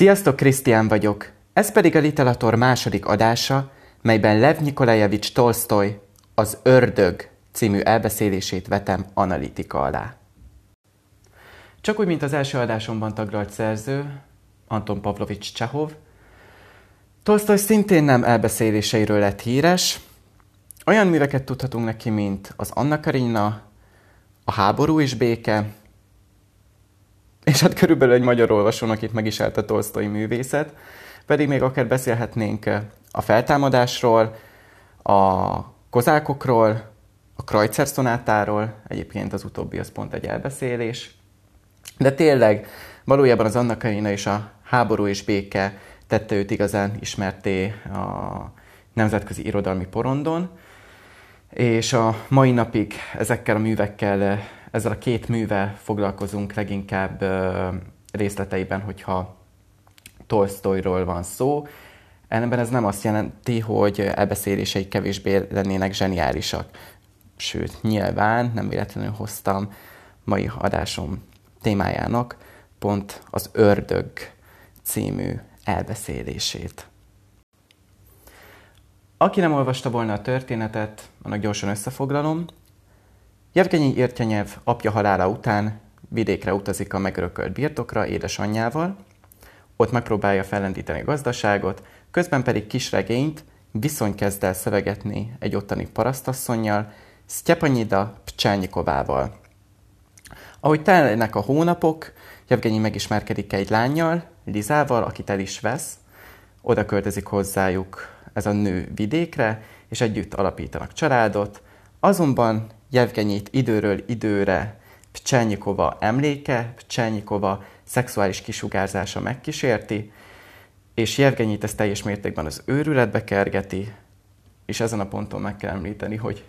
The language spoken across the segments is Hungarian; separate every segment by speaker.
Speaker 1: Sziasztok, Krisztián vagyok! Ez pedig a Literator második adása, melyben Lev Nikolajevics Tolstoy az Ördög című elbeszélését vetem analitika alá. Csak úgy, mint az első adásomban taglalt szerző, Anton Pavlovics Csehov, Tolstoy szintén nem elbeszéléseiről lett híres. Olyan műveket tudhatunk neki, mint az Anna Karenina, a Háború és béke, és hát körülbelül egy magyar olvasónak itt meg is állt a Tolstoy művészet, pedig még akár beszélhetnénk a feltámadásról, a kozákokról, a Kreutzer szonátáról, egyébként az utóbbi az pont egy elbeszélés, de tényleg valójában az Anna Karina és a háború és béke tette őt igazán ismerté a nemzetközi irodalmi porondon, és a mai napig ezekkel a művekkel ezzel a két művel foglalkozunk leginkább részleteiben, hogyha Tolstoyról van szó. Ellenben ez nem azt jelenti, hogy elbeszélései kevésbé lennének zseniálisak. Sőt, nyilván nem véletlenül hoztam mai adásom témájának pont az Ördög című elbeszélését. Aki nem olvasta volna a történetet, annak gyorsan összefoglalom. Jevgenyi Értyenyev apja halála után vidékre utazik a megörökölt birtokra édesanyjával, ott megpróbálja fellendíteni a gazdaságot, közben pedig kisregényt viszony kezd el szövegetni egy ottani parasztasszonynal, Sztyepanyida Pcsányikovával. Ahogy telnek a hónapok, Jevgenyi megismerkedik egy lányjal, Lizával, akit el is vesz, oda költözik hozzájuk ez a nő vidékre, és együtt alapítanak családot, azonban Jevgenyit időről időre Pcsenyikova emléke, Pcsenyikova szexuális kisugárzása megkísérti, és Jevgenyit ezt teljes mértékben az őrületbe kergeti, és ezen a ponton meg kell említeni, hogy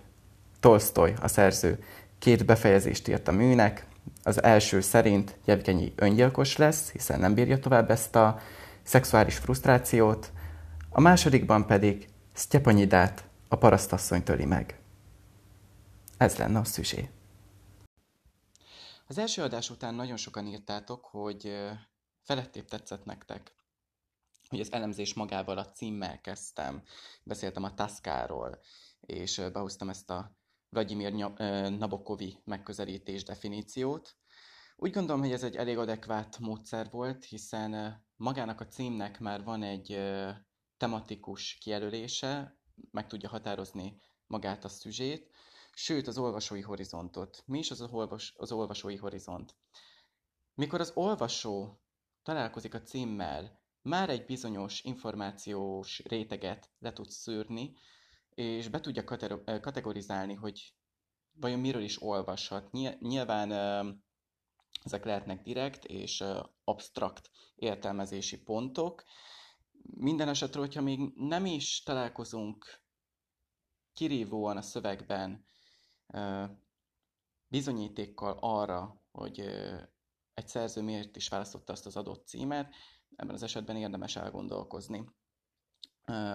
Speaker 1: Tolstoy, a szerző, két befejezést írt a műnek. Az első szerint Jevgenyi öngyilkos lesz, hiszen nem bírja tovább ezt a szexuális frusztrációt, a másodikban pedig Sztyepanyidát, a parasztasszony töli meg. Ez lenne a szüzsé. Az első adás után nagyon sokan írtátok, hogy felettébb tetszett nektek, hogy az elemzés magával a címmel kezdtem. Beszéltem a Taszkáról, és behoztam ezt a Vladimir Nabokovi megközelítés definíciót. Úgy gondolom, hogy ez egy elég adekvát módszer volt, hiszen magának a címnek már van egy tematikus kijelölése, meg tudja határozni magát a szüzsét, sőt az olvasói horizontot. Mi is az, olvas, az olvasói horizont? Mikor az olvasó találkozik a címmel, már egy bizonyos információs réteget le tud szűrni, és be tudja kategorizálni, hogy vajon miről is olvashat. Nyilván ezek lehetnek direkt és abstrakt értelmezési pontok. Minden esetre, hogyha még nem is találkozunk kirívóan a szövegben bizonyítékkal arra, hogy egy szerző miért is választotta azt az adott címet, ebben az esetben érdemes elgondolkozni.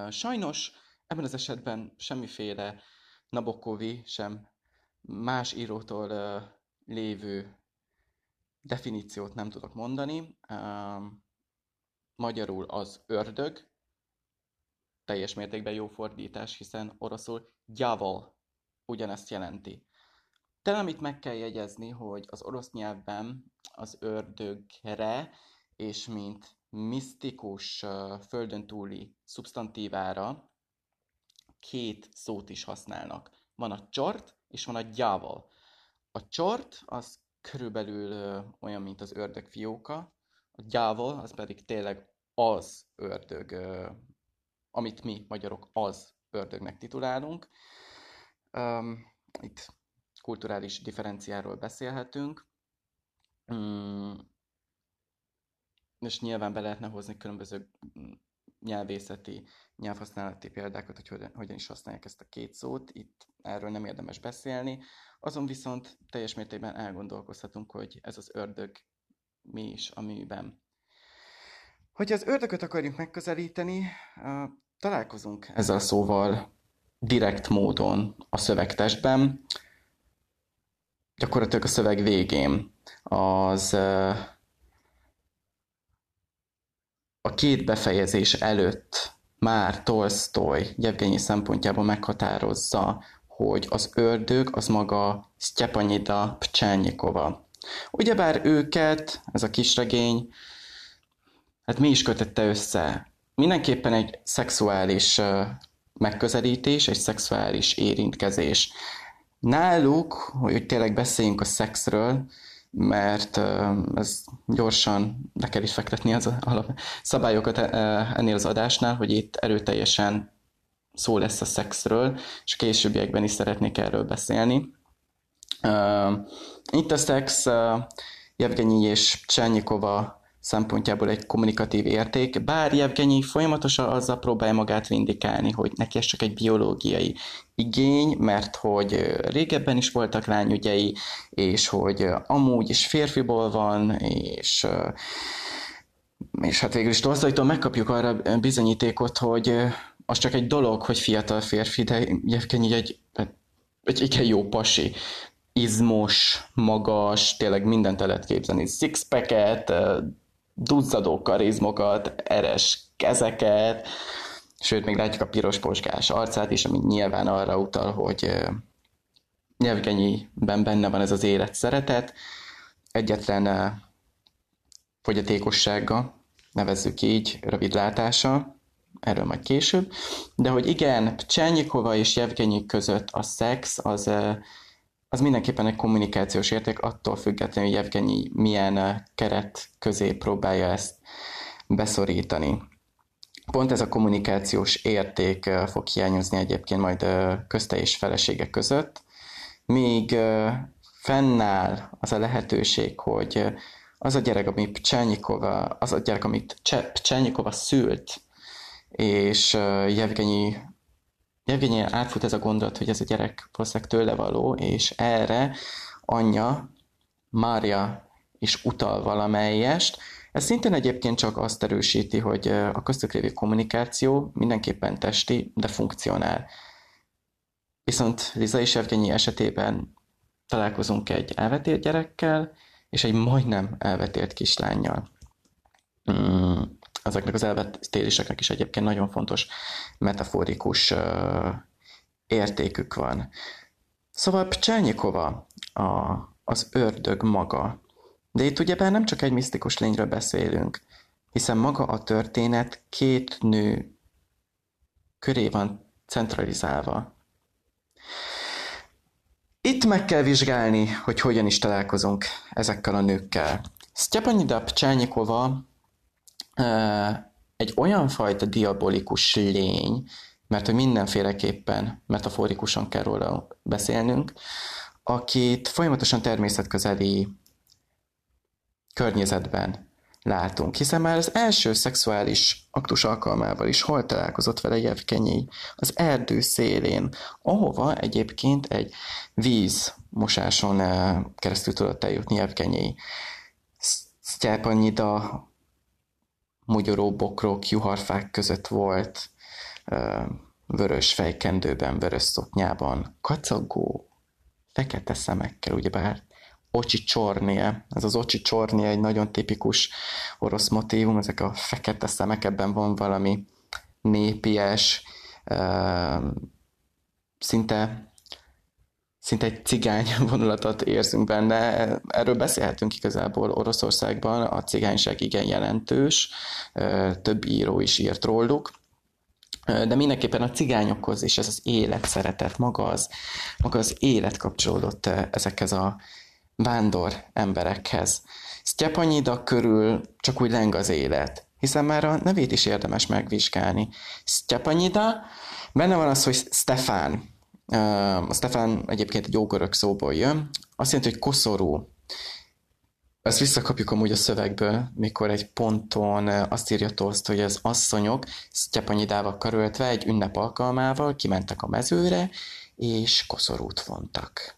Speaker 1: Sajnos ebben az esetben semmiféle Nabokovi, sem más írótól lévő definíciót nem tudok mondani. Magyarul az ördög, teljes mértékben jó fordítás, hiszen oroszul gyavol ugyanezt jelenti. Talán amit meg kell jegyezni, hogy az orosz nyelvben az ördögre és mint misztikus földön túli szubstantívára két szót is használnak. Van a csort, és van a gyával. A csort az körülbelül olyan, mint az ördög fióka, a gyával az pedig tényleg az ördög, amit mi magyarok az ördögnek titulálunk. Um, itt kulturális differenciáról beszélhetünk. Um, és nyilván be lehetne hozni különböző nyelvészeti, nyelvhasználati példákat, hogy hogyan, hogyan is használják ezt a két szót. Itt erről nem érdemes beszélni. Azon viszont teljes mértékben elgondolkozhatunk, hogy ez az ördög mi is a műben. Hogyha az ördögöt akarjuk megközelíteni, találkozunk ezzel a szóval direkt módon a szövegtestben, gyakorlatilag a szöveg végén az két befejezés előtt már Tolstoy Jevgenyi szempontjából meghatározza, hogy az ördög az maga Sztyepanyida Pcsányikova. Ugyebár őket, ez a kisregény, hát mi is kötette össze? Mindenképpen egy szexuális megközelítés, egy szexuális érintkezés. Náluk, hogy tényleg beszéljünk a szexről, mert ez gyorsan le kell is fektetni az alap szabályokat ennél az adásnál, hogy itt erőteljesen szó lesz a szexről, és későbbiekben is szeretnék erről beszélni. Itt a szex Jevgenyi és Csányikova szempontjából egy kommunikatív érték, bár Jevgenyi folyamatosan azzal próbálja magát vindikálni, hogy neki ez csak egy biológiai igény, mert hogy régebben is voltak lányügyei, és hogy amúgy is férfiból van, és és hát végül is Tolstoytól megkapjuk arra bizonyítékot, hogy az csak egy dolog, hogy fiatal férfi, de Jevgenyi egy, egy igen jó pasi izmos, magas, tényleg mindent el lehet képzelni. Sixpacket, duzzadó karizmokat, eres kezeket, sőt, még látjuk a piros poskás arcát is, ami nyilván arra utal, hogy Nyelvgenyiben benne van ez az élet szeretet, egyetlen fogyatékossága, nevezzük így, rövidlátása, erről majd később, de hogy igen, Csernyikova és Jevgenyi között a szex az az mindenképpen egy kommunikációs érték, attól függetlenül, hogy Evgenyi milyen eh, keret közé próbálja ezt beszorítani. Pont ez a kommunikációs érték eh, fog hiányozni egyébként majd eh, közte és felesége között, míg fennáll az a lehetőség, hogy az a gyerek, ami Pcsányikova, az a gyerek, amit Pcsányikova szült, és Jevgenyi Jevgenyén átfut ez a gondolat, hogy ez a gyerek valószínűleg tőle való, és erre anyja, Mária is utal valamelyest. Ez szintén egyébként csak azt erősíti, hogy a köztük lévő kommunikáció mindenképpen testi, de funkcionál. Viszont Liza és Evgenyi esetében találkozunk egy elvetélt gyerekkel, és egy majdnem elvetélt kislányjal. Mm ezeknek az elvetéléseknek is egyébként nagyon fontos metaforikus értékük van. Szóval Pcsányikova a, az ördög maga. De itt ugyebár nem csak egy misztikus lényről beszélünk, hiszen maga a történet két nő köré van centralizálva. Itt meg kell vizsgálni, hogy hogyan is találkozunk ezekkel a nőkkel. Sztyepanyida Pcsányikova egy olyan fajta diabolikus lény, mert hogy mindenféleképpen metaforikusan kell róla beszélnünk, akit folyamatosan természetközeli környezetben látunk, hiszen már az első szexuális aktus alkalmával is hol találkozott vele Jevkenyi? Az erdő szélén, ahova egyébként egy vízmosáson keresztül tudott eljutni Jevkenyi. Sztyápanyida mogyoró bokrok, juharfák között volt, vörös fejkendőben, vörös szoknyában, kacagó, fekete szemekkel, ugyebár Ocsi csornie, ez az Ocsi csornie egy nagyon tipikus orosz motívum, ezek a fekete szemek, ebben van valami népies, szinte szinte egy cigány vonulatot érzünk benne. Erről beszélhetünk igazából Oroszországban, a cigányság igen jelentős, több író is írt róluk, de mindenképpen a cigányokhoz is ez az élet szeretet, maga az, maga az élet kapcsolódott ezekhez a vándor emberekhez. Sztyepanyida körül csak úgy leng az élet, hiszen már a nevét is érdemes megvizsgálni. Sztyepanyida, benne van az, hogy Stefán, a Stefan egyébként egy ógörög szóból jön, azt jelenti, hogy koszorú. Ezt visszakapjuk amúgy a szövegből, mikor egy ponton azt írja Toszt, hogy az asszonyok Sztyepanyidával karöltve egy ünnep alkalmával kimentek a mezőre, és koszorút vontak.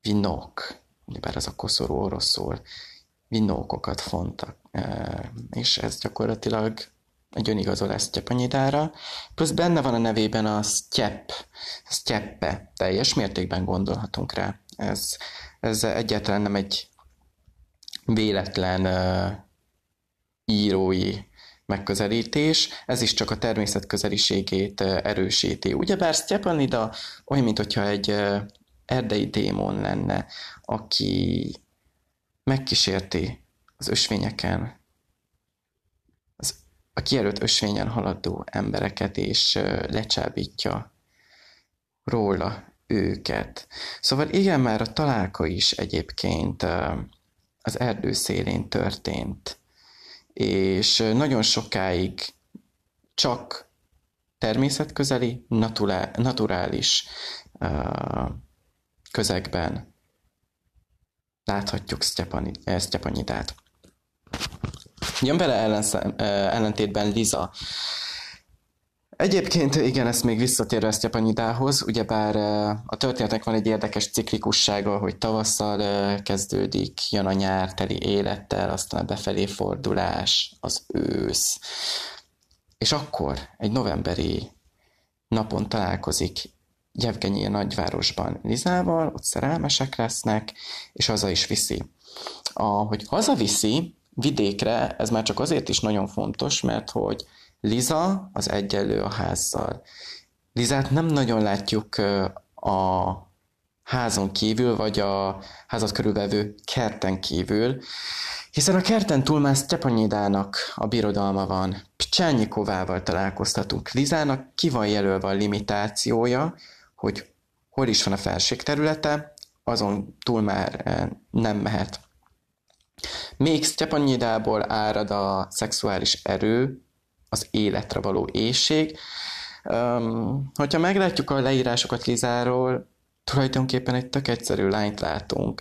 Speaker 1: Vinók, bár az a koszorú oroszul, vinókokat fontak. És ez gyakorlatilag egy önigazolás Sztyepanyidára, plusz benne van a nevében a Sztyep, Sztyeppe, teljes mértékben gondolhatunk rá. Ez, ez egyáltalán nem egy véletlen uh, írói megközelítés, ez is csak a természet közeliségét erősíti. Ugyebár Stepanida olyan, mintha egy erdei démon lenne, aki megkísérti az ösvényeken, a kijelölt ösvényen haladó embereket, és lecsábítja róla őket. Szóval igen, már a találka is egyébként az erdő szélén történt, és nagyon sokáig csak természetközeli, naturális közegben láthatjuk Sztyepanidát. Jön vele ellentétben Liza, Egyébként igen, ezt még visszatérve Sztyapanidához, ugyebár a történetnek van egy érdekes ciklikussága, hogy tavasszal kezdődik, jön a nyár teli élettel, aztán a befelé fordulás, az ősz. És akkor egy novemberi napon találkozik Jevgenyi a nagyvárosban Lizával, ott szerelmesek lesznek, és haza is viszi. Ahogy hazaviszi vidékre, ez már csak azért is nagyon fontos, mert hogy Liza az egyenlő a házzal. Lizát nem nagyon látjuk a házon kívül, vagy a házat körülvevő kerten kívül, hiszen a kerten túl már Stepanyidának a birodalma van. Pcsányikovával találkoztatunk. Lizának ki van jelölve a limitációja, hogy hol is van a felség területe, azon túl már nem mehet. Még Stepanyidából árad a szexuális erő, az életre való éjség. Um, hogyha meglátjuk a leírásokat Lizáról, tulajdonképpen egy tök egyszerű lányt látunk,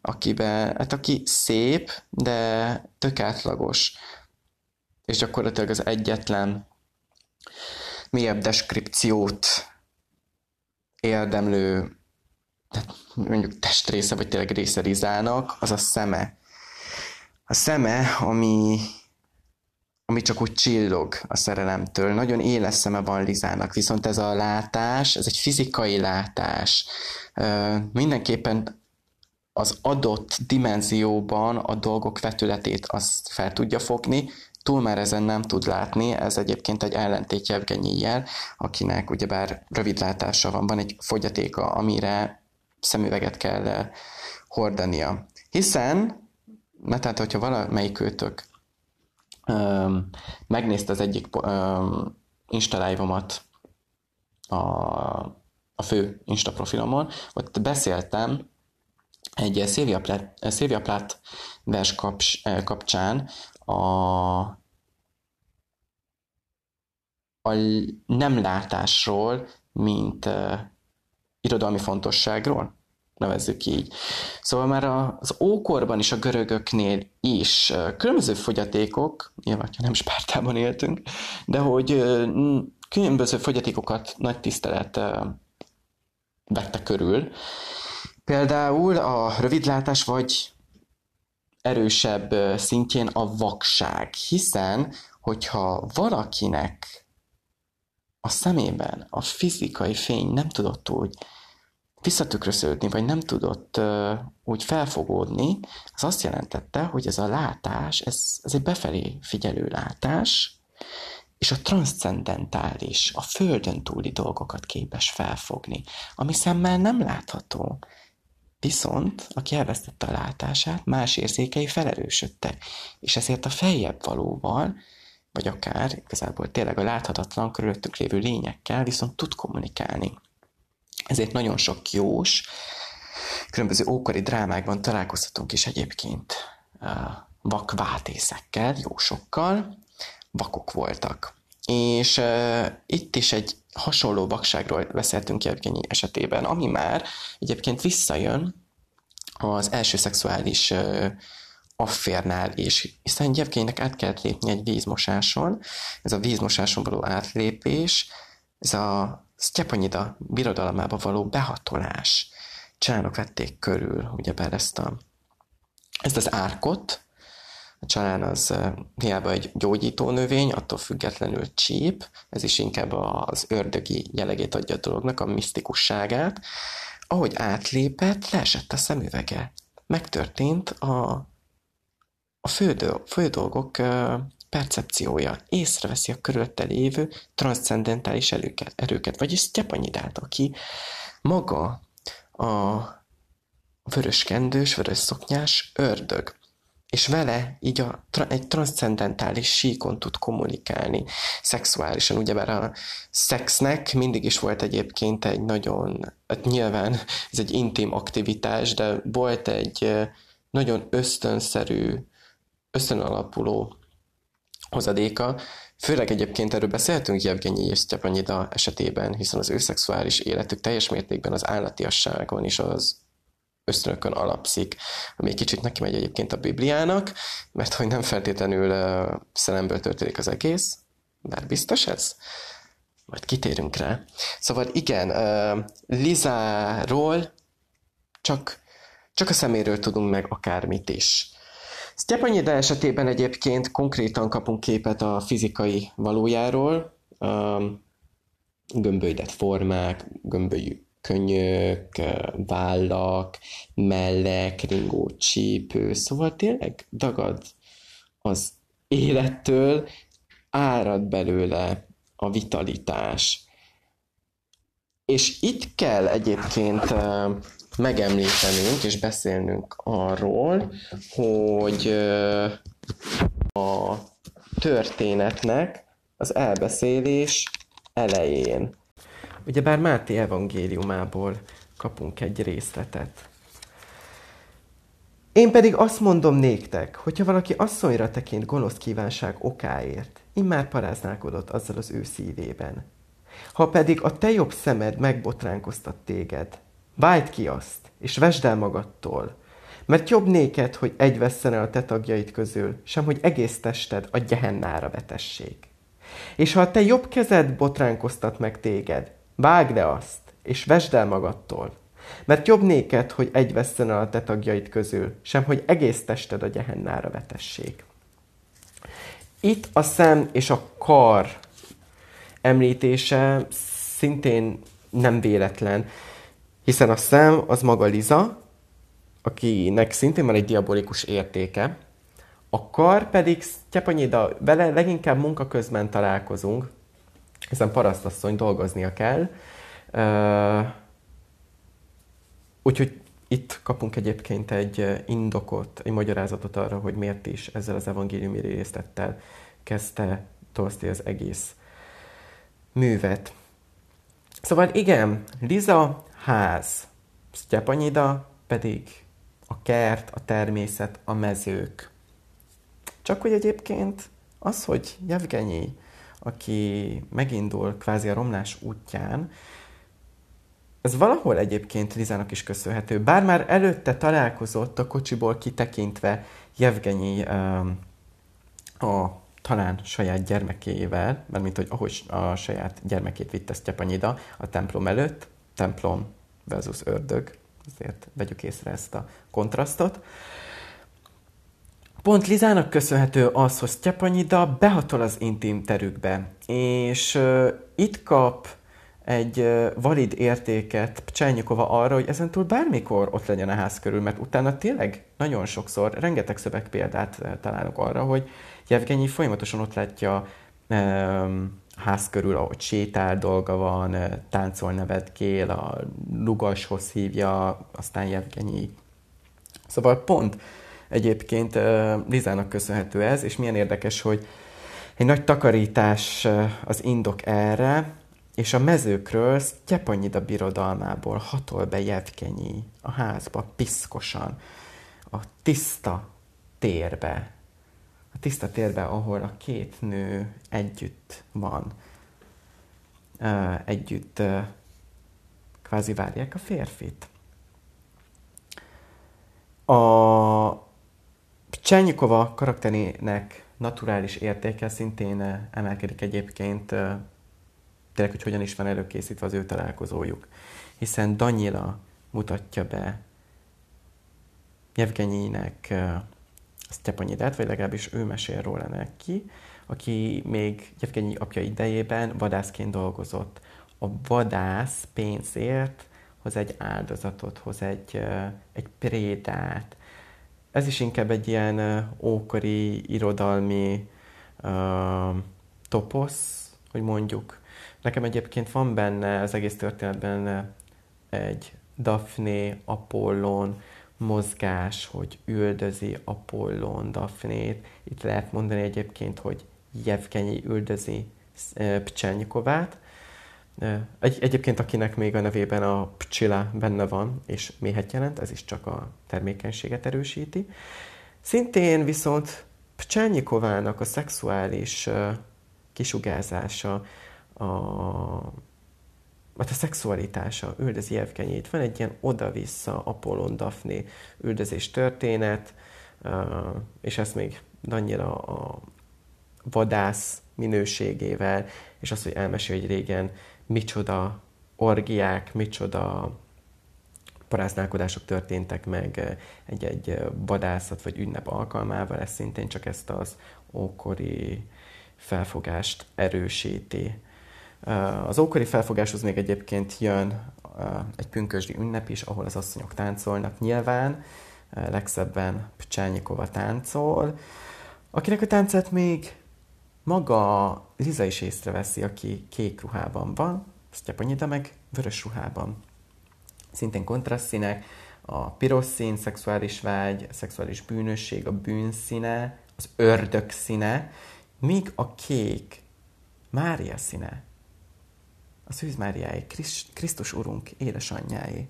Speaker 1: akiben, hát aki szép, de tök átlagos, és gyakorlatilag az egyetlen mélyebb deskripciót érdemlő tehát mondjuk testrésze, vagy tényleg része Lizának, az a szeme. A szeme, ami ami csak úgy csillog a szerelemtől. Nagyon éles szeme van Lizának, viszont ez a látás, ez egy fizikai látás. Mindenképpen az adott dimenzióban a dolgok vetületét azt fel tudja fogni, túl már ezen nem tud látni, ez egyébként egy ellentét Evgenyijel, akinek ugyebár rövidlátása van, van egy fogyatéka, amire szemüveget kell hordania. Hiszen, mert tehát, hogyha valamelyik őtök megnézte az egyik Insta live-omat a, a fő Insta profilomon, ott beszéltem egy Szilvia Plath vers kaps, kapcsán a, a nem látásról, mint uh, irodalmi fontosságról nevezzük így. Szóval már az ókorban is a görögöknél is különböző fogyatékok, nyilván nem Spártában éltünk, de hogy különböző fogyatékokat nagy tisztelet vette körül. Például a rövidlátás vagy erősebb szintjén a vakság, hiszen hogyha valakinek a szemében a fizikai fény nem tudott úgy visszatükröződni, vagy nem tudott uh, úgy felfogódni, az azt jelentette, hogy ez a látás, ez, ez egy befelé figyelő látás, és a transzcendentális, a földön túli dolgokat képes felfogni, ami szemmel nem látható. Viszont, aki elvesztette a látását, más érzékei felerősödtek, és ezért a feljebb valóval, vagy akár igazából tényleg a láthatatlan körülöttük lévő lényekkel viszont tud kommunikálni. Ezért nagyon sok jós, különböző ókori drámákban találkozhatunk is egyébként vakvátészekkel, jósokkal, vakok voltak. És uh, itt is egy hasonló vakságról beszéltünk Evgenyi esetében, ami már egyébként visszajön az első szexuális uh, afférnál is, hiszen Evgenynek át kellett lépni egy vízmosáson, ez a vízmosáson való átlépés, ez a Sztyepanyida birodalmába való behatolás. Csalánok vették körül, ugyebár ezt, a, ezt az árkot, a csalán az hiába egy gyógyító növény, attól függetlenül csíp, ez is inkább az ördögi jellegét adja a dolognak, a misztikusságát. Ahogy átlépett, leesett a szemüvege. Megtörtént a, a fő, fő dolgok percepciója, észreveszi a körülötte lévő transzcendentális erőket, erőket vagyis Sztyepanyidát, aki maga a vörös kendős, vörös szoknyás ördög és vele így a, egy transzcendentális síkon tud kommunikálni szexuálisan. Ugyebár a szexnek mindig is volt egyébként egy nagyon, hát nyilván ez egy intim aktivitás, de volt egy nagyon ösztönszerű, ösztön alapuló hozadéka, Főleg egyébként erről beszéltünk Jevgenyi és Sztyapanyida esetében, hiszen az ő szexuális életük teljes mértékben az állatiasságon is az ösztönökön alapszik, ami egy kicsit neki megy egyébként a Bibliának, mert hogy nem feltétlenül uh, szelemből történik az egész, bár biztos ez? Majd kitérünk rá. Szóval igen, uh, Lizáról csak, csak a szeméről tudunk meg akármit is. Sztyepanyida esetében egyébként konkrétan kapunk képet a fizikai valójáról, um, gömbölydett formák, gömbölyű könyök, vállak, mellek, ringó csípő, szóval tényleg dagad az élettől, árad belőle a vitalitás. És itt kell egyébként megemlítenünk és beszélnünk arról, hogy a történetnek az elbeszélés elején Ugyebár Máté evangéliumából kapunk egy részletet. Én pedig azt mondom néktek, hogyha valaki asszonyra tekint gonosz kívánság okáért, immár paráználkodott azzal az ő szívében. Ha pedig a te jobb szemed megbotránkoztat téged, vágyd ki azt, és vesd el magadtól, mert jobb néked, hogy egy vesszen el a te tagjait közül, sem hogy egész tested a gyehennára vetessék. És ha a te jobb kezed botránkoztat meg téged, Vágd le azt, és vesd el magadtól. Mert jobb néked, hogy egy vesszen el a te tagjait közül, sem hogy egész tested a gyehennára vetessék. Itt a szem és a kar említése szintén nem véletlen, hiszen a szem az maga Liza, akinek szintén van egy diabolikus értéke, a kar pedig Sztyepanyida, vele leginkább munka közben találkozunk, hiszen parasztasszony dolgoznia kell. Úgyhogy itt kapunk egyébként egy indokot, egy magyarázatot arra, hogy miért is ezzel az evangéliumi részlettel kezdte Tolszti az egész művet. Szóval igen, Liza ház, Sztyepanyida pedig a kert, a természet, a mezők. Csak hogy egyébként az, hogy Jevgenyi aki megindul kvázi a romlás útján, ez valahol egyébként Lizának is köszönhető. Bár már előtte találkozott a kocsiból kitekintve Jevgenyi a talán saját gyermekével, mert mint hogy ahogy a saját gyermekét vitte Sztyepanyida a templom előtt, templom versus ördög, azért vegyük észre ezt a kontrasztot. Pont Lizának köszönhető az, hogy Sztyepanyida behatol az intim terükbe, és uh, itt kap egy uh, valid értéket Pcsányikova arra, hogy ezentúl bármikor ott legyen a ház körül, mert utána tényleg nagyon sokszor, rengeteg szövegpéldát uh, találunk arra, hogy Jevgenyi folyamatosan ott látja um, ház körül, ahogy sétál, dolga van, táncol, nevetkél, a lugashoz hívja, aztán Jevgenyi. Szóval pont Egyébként Lizának köszönhető ez, és milyen érdekes, hogy egy nagy takarítás az indok erre, és a mezőkről Sztyepanyida birodalmából hatol be Jevkenyi a házba piszkosan, a tiszta térbe, a tiszta térbe, ahol a két nő együtt van, együtt kvázi várják a férfit. A Csernyikova karakterének naturális értéke szintén emelkedik egyébként, tényleg, hogy hogyan is van előkészítve az ő találkozójuk. Hiszen Danyila mutatja be Jevgenyinek Sztyepanyidát, vagy legalábbis ő mesél róla neki, aki még Jevgenyi apja idejében vadászként dolgozott. A vadász pénzért hoz egy áldozatot, hoz egy, egy prédát, ez is inkább egy ilyen ókori irodalmi uh, toposz, hogy mondjuk. Nekem egyébként van benne az egész történetben egy Daphne, Apollon, mozgás, hogy üldözi Apollon Daphne-t. Itt lehet mondani egyébként, hogy Jevgenyi üldözi Pcsenyikovát. Egy, egyébként akinek még a nevében a Pcsila benne van, és méhet jelent, ez is csak a termékenységet erősíti. Szintén viszont Pcsányikovának a szexuális kisugárzása, a, hát a szexualitása üldözi Evgenyét. Van egy ilyen oda-vissza Apollon Daphne üldözés történet, és ezt még annyira a vadász minőségével, és az, hogy elmesél, hogy régen micsoda orgiák, micsoda paráználkodások történtek meg egy-egy vadászat vagy ünnep alkalmával, ez szintén csak ezt az ókori felfogást erősíti. Az ókori felfogáshoz még egyébként jön egy pünkösdi ünnep is, ahol az asszonyok táncolnak nyilván, legszebben Pcsányikova táncol, akinek a táncát még maga Liza is észreveszi, aki kék ruhában van, Sztyepanyida meg vörös ruhában. Szintén kontrasztszínek, a piros szín, szexuális vágy, szexuális bűnösség, a bűnszíne, az ördög színe, míg a kék Mária színe, a Szűz Máriáé, Krisztus Urunk édesanyjáé.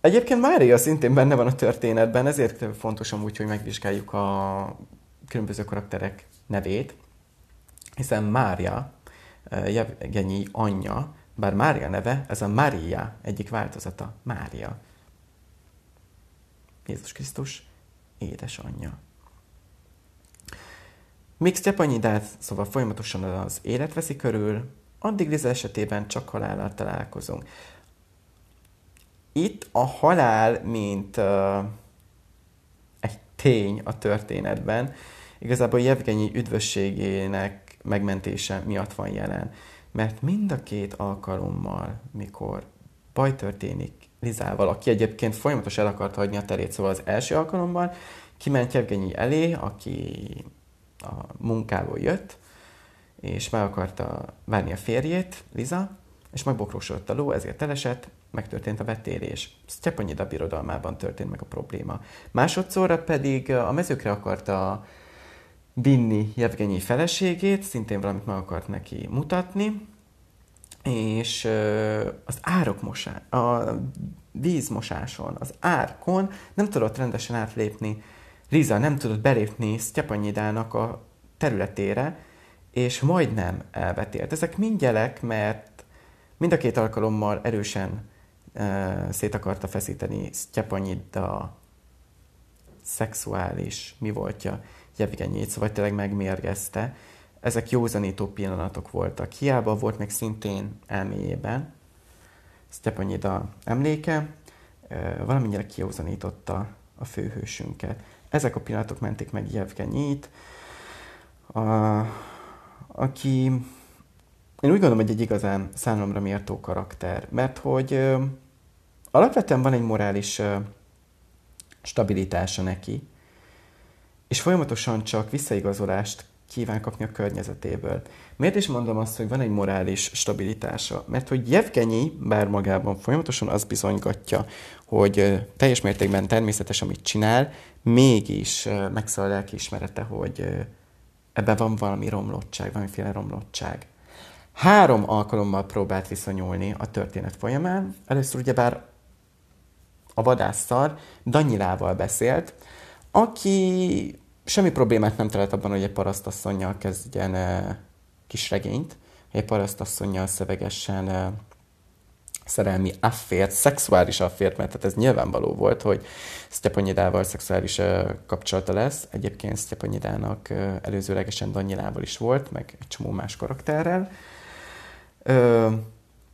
Speaker 1: Egyébként Mária szintén benne van a történetben, ezért fontos amúgy, hogy megvizsgáljuk a különböző karakterek nevét, hiszen Mária, eh, Jevgenyi anyja, bár Mária neve, ez a Mária egyik változata, Mária. Jézus Krisztus édesanyja. Míg Sztyepanyidát szóval folyamatosan az élet veszi körül, addig Liza esetében csak halállal találkozunk. Itt a halál, mint uh, egy tény a történetben, igazából Jevgenyi üdvösségének megmentése miatt van jelen. Mert mind a két alkalommal, mikor baj történik Lizával, aki egyébként folyamatosan el akart hagyni a terét, szóval az első alkalommal kiment Jevgenyi elé, aki a munkából jött, és meg akarta várni a férjét, Liza, és megbokrosodott a ló, ezért elesett, megtörtént a vetérés. Sztyepanyida birodalmában történt meg a probléma. Másodszorra pedig a mezőkre akarta vinni Jevgenyi feleségét, szintén valamit meg akart neki mutatni, és az árok mosá, a vízmosáson, az árkon nem tudott rendesen átlépni. Liza nem tudott belépni Sztyepanyidának a területére, és majdnem elvetélt. Ezek mind jelek, mert mind a két alkalommal erősen uh, szét akarta feszíteni Sztyepanyida szexuális mi voltja Jevgenyét, szóval tényleg megmérgezte. Ezek józanító pillanatok voltak. Hiába volt meg szintén elméjében Sztepanyida emléke, valamennyire kijózanította a főhősünket. Ezek a pillanatok menték meg Jevgenyit, a, aki én úgy gondolom, hogy egy igazán számomra méltó karakter, mert hogy ö, alapvetően van egy morális ö, stabilitása neki, és folyamatosan csak visszaigazolást kíván kapni a környezetéből. Miért is mondom azt, hogy van egy morális stabilitása? Mert hogy Jevgenyi bár magában folyamatosan azt bizonygatja, hogy teljes mértékben természetes, amit csinál, mégis megszól a lelkiismerete, hogy ebben van valami romlottság, valamiféle romlottság. Három alkalommal próbált viszonyulni a történet folyamán. Először ugyebár a vadásszal, Danyilával beszélt, aki semmi problémát nem talált abban, hogy egy parasztasszonynal kezdjen uh, kis regényt, egy parasztasszonynal szövegesen uh, szerelmi affért, szexuális affért, mert tehát ez nyilvánvaló volt, hogy Sztyepanyidával szexuális uh, kapcsolata lesz. Egyébként Sztyepanyidának uh, előzőlegesen Danyilával is volt, meg egy csomó más karakterrel. Uh,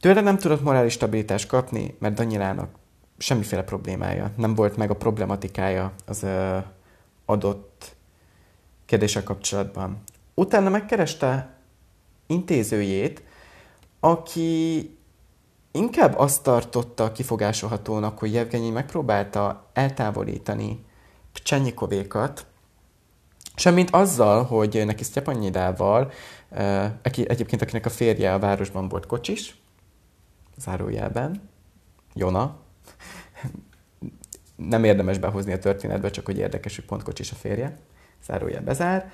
Speaker 1: tőle nem tudott morális stabilitást kapni, mert Danyilának semmiféle problémája, nem volt meg a problematikája az uh, adott kérdéssel kapcsolatban. Utána megkereste intézőjét, aki inkább azt tartotta kifogásolhatónak, hogy Jevgenyi megpróbálta eltávolítani Pcsenyikovékat Semmint azzal, hogy neki Sztyepanyidával, egyébként akinek a férje a városban volt kocsis, zárójelben, Jona, nem érdemes behozni a történetbe, csak hogy érdekes, hogy pont kocsis a férje, zárójel bezár.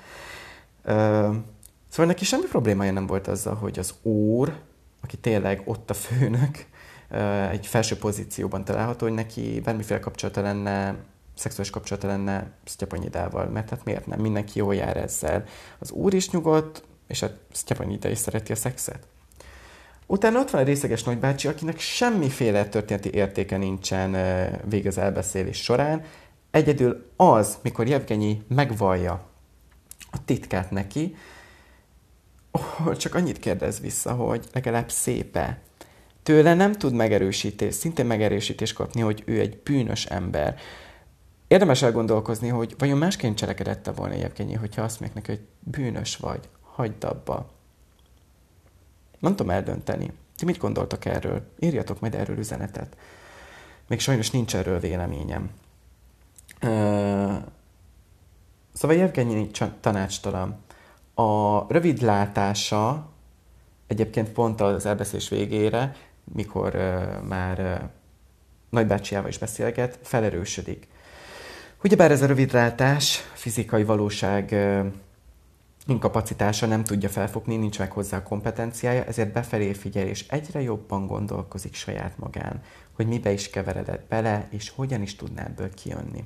Speaker 1: Szóval neki semmi problémája nem volt azzal, hogy az úr, aki tényleg ott a főnök, egy felső pozícióban található, hogy neki bármiféle kapcsolata lenne, szexuális kapcsolata lenne Sztyapanyidával, mert hát miért nem? Mindenki jól jár ezzel. Az úr is nyugodt, és a Sztyapanyida is szereti a szexet. Utána ott van a részeges nagybácsi, akinek semmiféle történeti értéke nincsen végez elbeszélés során. Egyedül az, mikor Jevgenyi megvallja a titkát neki, oh, csak annyit kérdez vissza, hogy legalább szépe. Tőle nem tud megerősítés, szintén megerősítés kapni, hogy ő egy bűnös ember. Érdemes elgondolkozni, hogy vajon másként cselekedette volna Jevgenyi, hogyha azt mondják neki, hogy bűnös vagy, hagyd abba. Nem tudom eldönteni. Ti mit gondoltok erről? Írjatok majd erről üzenetet. Még sajnos nincs erről véleményem. Szóval Jevgenyi tanácstalan. A rövid látása egyébként pont az elbeszélés végére, mikor már nagybácsiával is beszélget, felerősödik. Ugyebár ez a rövidlátás, fizikai valóság inkapacitása nem tudja felfogni, nincs meg hozzá a kompetenciája, ezért befelé figyel, és egyre jobban gondolkozik saját magán, hogy mibe is keveredett bele, és hogyan is tudná ebből kijönni.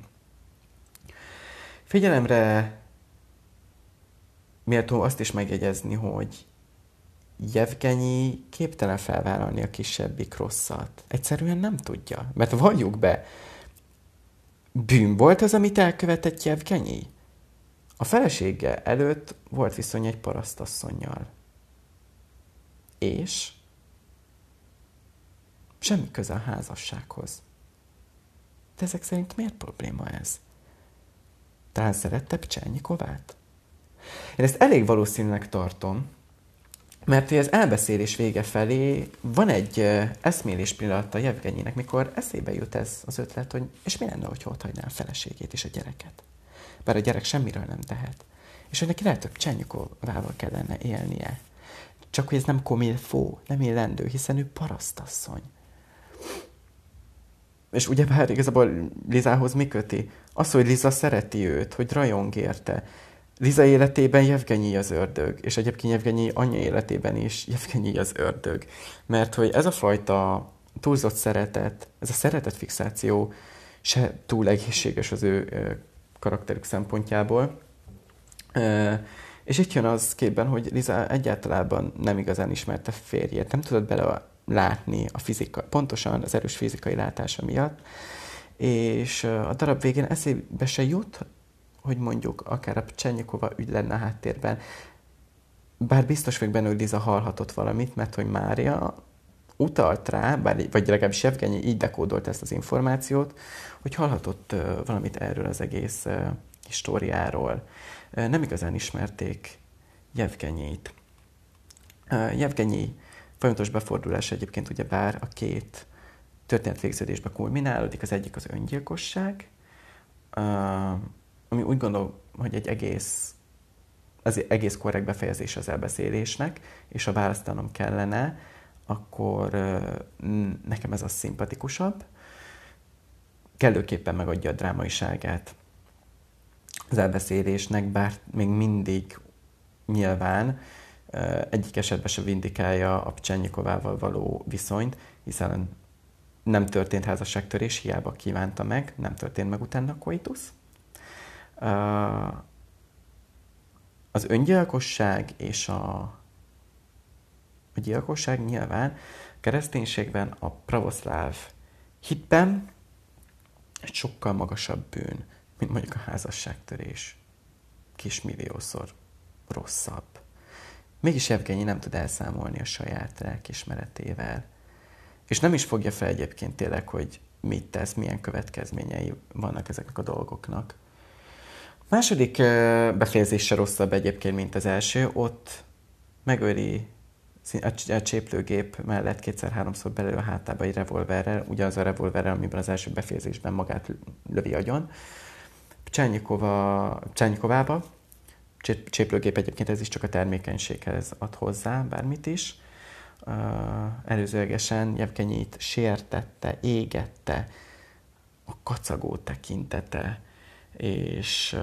Speaker 1: Figyelemre méltó azt is megjegyezni, hogy Jevgenyi képtelen felvállalni a kisebbik rosszat. Egyszerűen nem tudja. Mert valljuk be, bűn volt az, amit elkövetett Jevgenyi? A felesége előtt volt viszony egy parasztasszonynal. És semmi köze a házassághoz. De ezek szerint miért probléma ez? Talán szerette Pcsányikovát? Én ezt elég valószínűleg tartom, mert hogy az elbeszélés vége felé van egy eszmélés pillanata Jevgenyinek, mikor eszébe jut ez az ötlet, hogy és mi lenne, hogyha ott hagyná a feleségét és a gyereket bár a gyerek semmiről nem tehet. És hogy neki lehet, hogy Csenyukovával kellene élnie. Csak hogy ez nem komilfó, nem élendő, hiszen ő parasztasszony. És ugyebár igazából Lizához mi köti? Az, hogy Liza szereti őt, hogy rajong érte. Liza életében Jevgenyi az ördög, és egyébként Jevgenyi anyja életében is Jevgenyi az ördög. Mert hogy ez a fajta túlzott szeretet, ez a szeretetfixáció se túl egészséges az ő karakterük szempontjából. És itt jön az képben, hogy Liza egyáltalán nem igazán ismerte férjét, nem tudott bele látni a fizika, pontosan az erős fizikai látása miatt, és a darab végén eszébe se jut, hogy mondjuk akár a Csernyikova ügy lenne a háttérben, bár biztos vagyok benne, hogy Liza hallhatott valamit, mert hogy Mária utalt rá, bár, vagy legalábbis Evgenyi így dekódolt ezt az információt, hogy hallhatott valamit erről az egész históriáról. Nem igazán ismerték Jevgenyit. Jevgenyi folyamatos befordulás egyébként ugye bár a két történetvégződésbe kulminálódik, az egyik az öngyilkosság, ami úgy gondolom, hogy egy egész, az egész korrekt befejezés az elbeszélésnek, és ha választanom kellene, akkor nekem ez a szimpatikusabb. Kellőképpen megadja a drámaiságát az elbeszélésnek, bár még mindig nyilván egyik esetben se vindikálja a Pcsenyikovával való viszonyt, hiszen nem történt házasságtörés, hiába kívánta meg, nem történt meg utána koitusz. Az öngyilkosság és a a gyilkosság nyilván kereszténységben a pravoszláv hitben egy sokkal magasabb bűn, mint mondjuk a házasságtörés. Kismilliószor rosszabb. Mégis Evgenyi nem tud elszámolni a saját lelkismeretével. És nem is fogja fel egyébként tényleg, hogy mit tesz, milyen következményei vannak ezeknek a dolgoknak. A második befejezés se rosszabb egyébként, mint az első. Ott megöli a cséplőgép mellett kétszer-háromszor belül a hátába egy revolverrel, ugyanaz a revolverrel, amiben az első befejezésben magát lövi agyon, Csányikovába, cséplőgép egyébként ez is csak a termékenységhez ad hozzá, bármit is. Előzőlegesen Jevgenyit sértette, égette a kacagó tekintete, és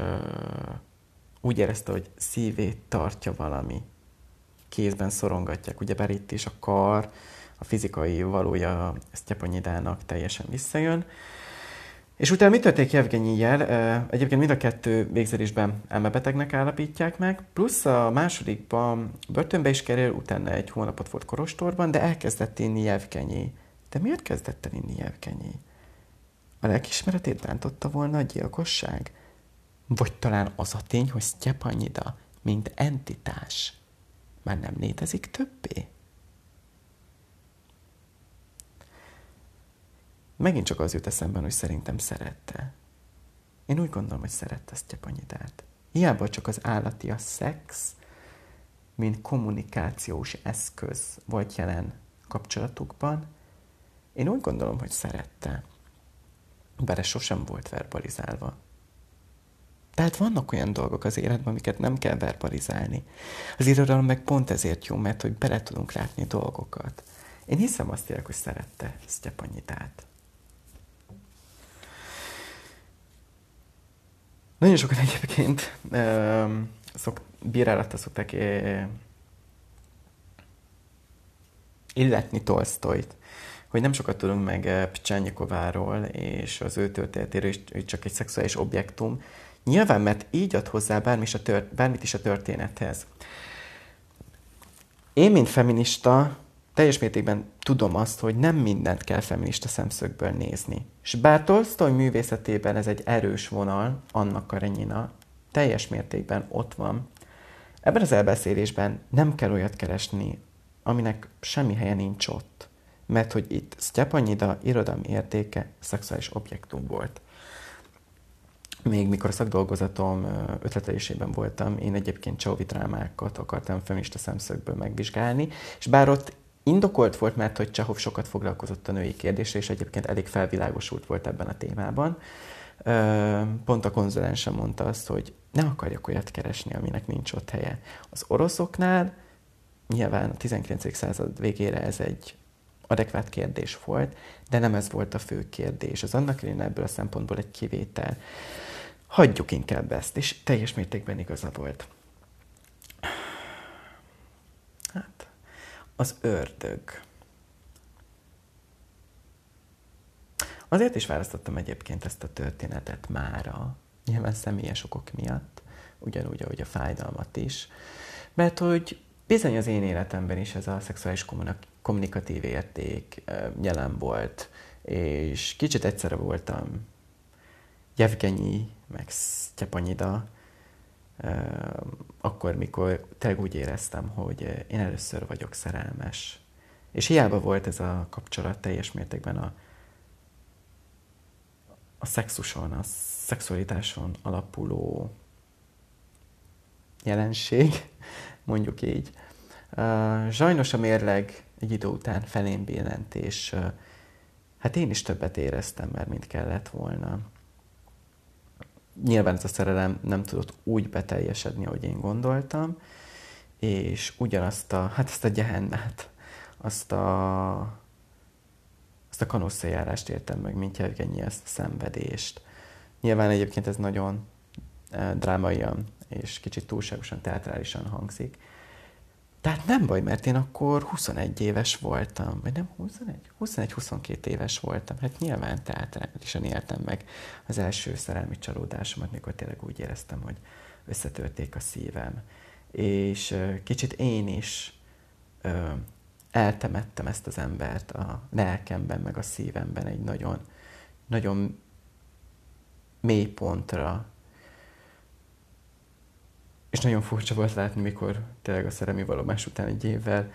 Speaker 1: úgy érezte, hogy szívét tartja valami. Kézben szorongatják, ugyebár itt is a kar, a fizikai valója Sztyepanyidának teljesen visszajön. És utána mi történik Jevgenyijel? Egyébként mind a kettő végződésben elmebetegnek állapítják meg, plusz a másodikban börtönbe is kerül, utána egy hónapot volt korostorban, de elkezdett inni Jevgenyi. De miért kezdett el inni Jevgenyi? A lelkismeretét bántotta volna a gyilkosság? Vagy talán az a tény, hogy Sztyepanyida, mint entitás, már nem létezik többé? Megint csak az jut eszemben, hogy szerintem szerette. Én úgy gondolom, hogy szerette Sztyepanyidát. Hiába csak az állati a szex, mint kommunikációs eszköz volt jelen kapcsolatukban, én úgy gondolom, hogy szerette. Bár ez sosem volt verbalizálva. Tehát vannak olyan dolgok az életben, amiket nem kell verbalizálni. Az irodalom meg pont ezért jó, mert hogy bele tudunk látni dolgokat. Én hiszem azt tényleg, hogy szerette Sztyepanyitát. Nagyon sokan egyébként um, szok, bírálattal szokták eh, illetni Tolstoyt, hogy nem sokat tudunk meg Pcsányikováról és az ő történetéről, és csak egy szexuális objektum. Nyilván, mert így ad hozzá bármi is a tört, bármit is a történethez. Én, mint feminista, teljes mértékben tudom azt, hogy nem mindent kell feminista szemszögből nézni. És bár Tolstoy művészetében ez egy erős vonal, Anna Karenina, teljes mértékben ott van, ebben az elbeszélésben nem kell olyat keresni, aminek semmi helye nincs ott. Mert hogy itt Sztyepanyida irodalmi értéke szexuális objektum volt. Még mikor a szakdolgozatom ötletelésében voltam, én egyébként Csauvi drámákat akartam feminista szemszögből megvizsgálni, és bár ott Indokolt volt, mert hogy Csehov sokat foglalkozott a női kérdésre, és egyébként elég felvilágosult volt ebben a témában. Pont a konzulensem mondta azt, hogy nem akarjak olyat keresni, aminek nincs ott helye. Az oroszoknál nyilván a 19. század végére ez egy adekvát kérdés volt, de nem ez volt a fő kérdés. Az annak lenne ebből a szempontból egy kivétel. Hagyjuk inkább ezt, és teljes mértékben igaza volt. Hát, az ördög. Azért is választottam egyébként ezt a történetet mára, nyilván személyes okok miatt, ugyanúgy, ahogy a fájdalmat is, mert hogy bizony az én életemben is ez a szexuális kommunikatív érték jelen volt, és kicsit egyszerre voltam Jevgenyi, meg Sztyepanyida, akkor, mikor tényleg úgy éreztem, hogy én először vagyok szerelmes. És hiába volt ez a kapcsolat teljes mértékben a, a szexuson, a szexualitáson alapuló jelenség, mondjuk így. Sajnos a mérleg egy idő után felén billent, és hát én is többet éreztem, mert mint kellett volna nyilván ez a szerelem nem tudott úgy beteljesedni, ahogy én gondoltam, és ugyanazt a, hát ezt a gyehennát, azt a, azt a kanosszajárást értem meg, mint Jevgenyi ezt a szenvedést. Nyilván egyébként ez nagyon eh, drámaian és kicsit túlságosan teatrálisan hangzik, tehát nem baj, mert én akkor 21 éves voltam, vagy nem 21? 21-22 éves voltam. Hát nyilván teátrálisan éltem meg az első szerelmi csalódásomat, mikor tényleg úgy éreztem, hogy összetörték a szívem. És kicsit én is ö, eltemettem ezt az embert a lelkemben, meg a szívemben egy nagyon, nagyon mély pontra, és nagyon furcsa volt látni, mikor tényleg a szeremi valomás után egy évvel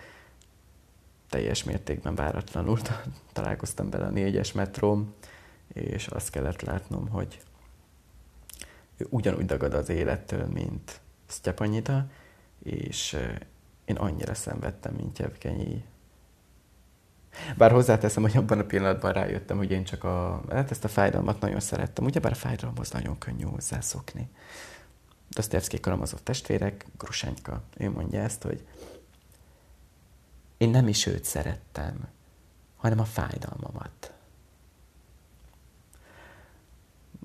Speaker 1: teljes mértékben váratlanul találkoztam bele a négyes metróm, és azt kellett látnom, hogy ő ugyanúgy dagad az élettől, mint Sztyepanyita, és én annyira szenvedtem, mint Jevgenyi. Bár hozzáteszem, hogy abban a pillanatban rájöttem, hogy én csak a, hát ezt a fájdalmat nagyon szerettem. Ugyebár a fájdalomhoz nagyon könnyű hozzászokni. Dostoyevsky Karamazov testvérek, Grusányka, ő mondja ezt, hogy én nem is őt szerettem, hanem a fájdalmamat.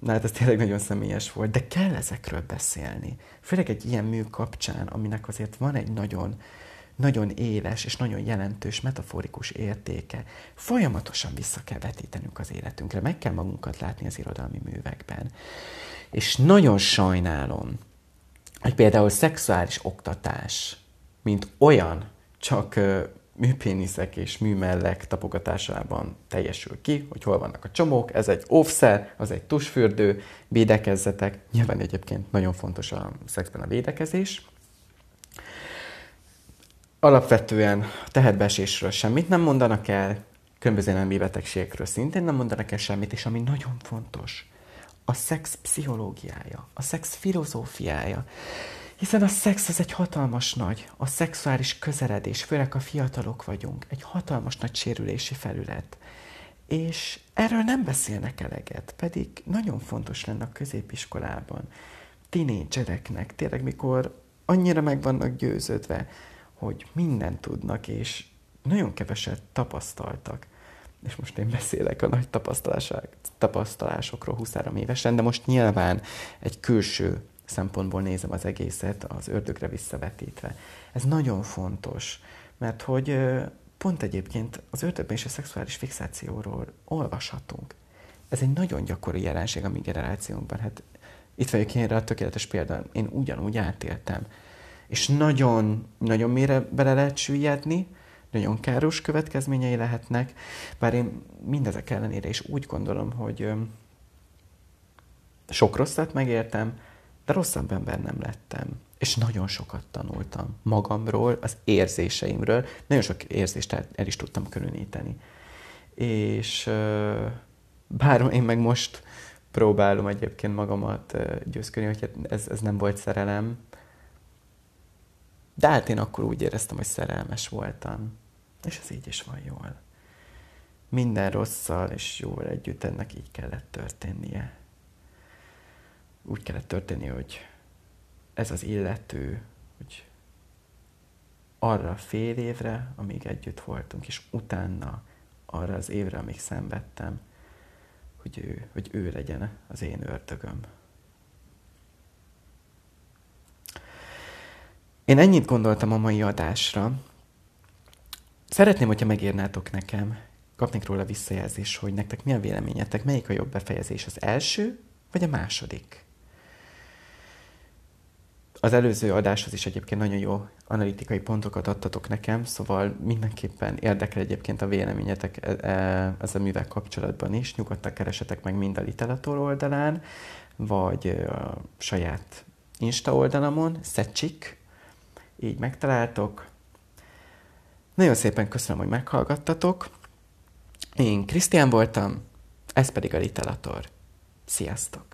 Speaker 1: Na hát ez tényleg nagyon személyes volt, de kell ezekről beszélni. Főleg egy ilyen mű kapcsán, aminek azért van egy nagyon, nagyon éles és nagyon jelentős metaforikus értéke. Folyamatosan vissza kell vetítenünk az életünkre, meg kell magunkat látni az irodalmi művekben. És nagyon sajnálom, hogy például szexuális oktatás, mint olyan, csak műpéniszek és műmellek tapogatásában teljesül ki, hogy hol vannak a csomók, ez egy óvszer, az egy tusfürdő, védekezzetek. Nyilván egyébként nagyon fontos a szexben a védekezés. Alapvetően tehetbeesésről semmit nem mondanak el, különböző nemi betegségekről szintén nem mondanak el semmit, és ami nagyon fontos, a szex pszichológiája, a szex filozófiája. Hiszen a szex az egy hatalmas nagy, a szexuális közeledés, főleg a fiatalok vagyunk, egy hatalmas nagy sérülési felület. És erről nem beszélnek eleget, pedig nagyon fontos lenne a középiskolában, tinédzsereknek, tényleg mikor annyira meg vannak győződve, hogy mindent tudnak, és nagyon keveset tapasztaltak. És most én beszélek a nagy tapasztalásokról 23 évesen, de most nyilván egy külső szempontból nézem az egészet, az ördögre visszavetítve. Ez nagyon fontos, mert hogy pont egyébként az ördögben és a szexuális fixációról olvashatunk. Ez egy nagyon gyakori jelenség a mi generációnkban. Hát itt vagyok én a tökéletes példa, én ugyanúgy átéltem. És nagyon, nagyon mélyre bele lehet süllyedni, nagyon káros következményei lehetnek, bár én mindezek ellenére is úgy gondolom, hogy sok rosszat megértem, de rosszabb ember nem lettem. És nagyon sokat tanultam magamról, az érzéseimről. Nagyon sok érzést el, el is tudtam különíteni. És bár én meg most próbálom egyébként magamat győzködni, hogy hát ez, ez nem volt szerelem, de hát én akkor úgy éreztem, hogy szerelmes voltam. És ez így is van jól. Minden rosszal és jól együtt ennek így kellett történnie úgy kellett történni, hogy ez az illető, hogy arra fél évre, amíg együtt voltunk, és utána arra az évre, amíg szenvedtem, hogy ő, hogy ő legyen az én ördögöm. Én ennyit gondoltam a mai adásra. Szeretném, hogyha megírnátok nekem, kapnék róla visszajelzés, hogy nektek mi a véleményetek, melyik a jobb befejezés, az első vagy a második? Az előző adáshoz is egyébként nagyon jó analitikai pontokat adtatok nekem, szóval mindenképpen érdekel egyébként a véleményetek e, e, ez a művel kapcsolatban is. Nyugodtan keresetek meg mind a Literator oldalán, vagy a saját Insta oldalamon, Szecsik, így megtaláltok. Nagyon szépen köszönöm, hogy meghallgattatok. Én Krisztián voltam, ez pedig a Literator. Sziasztok!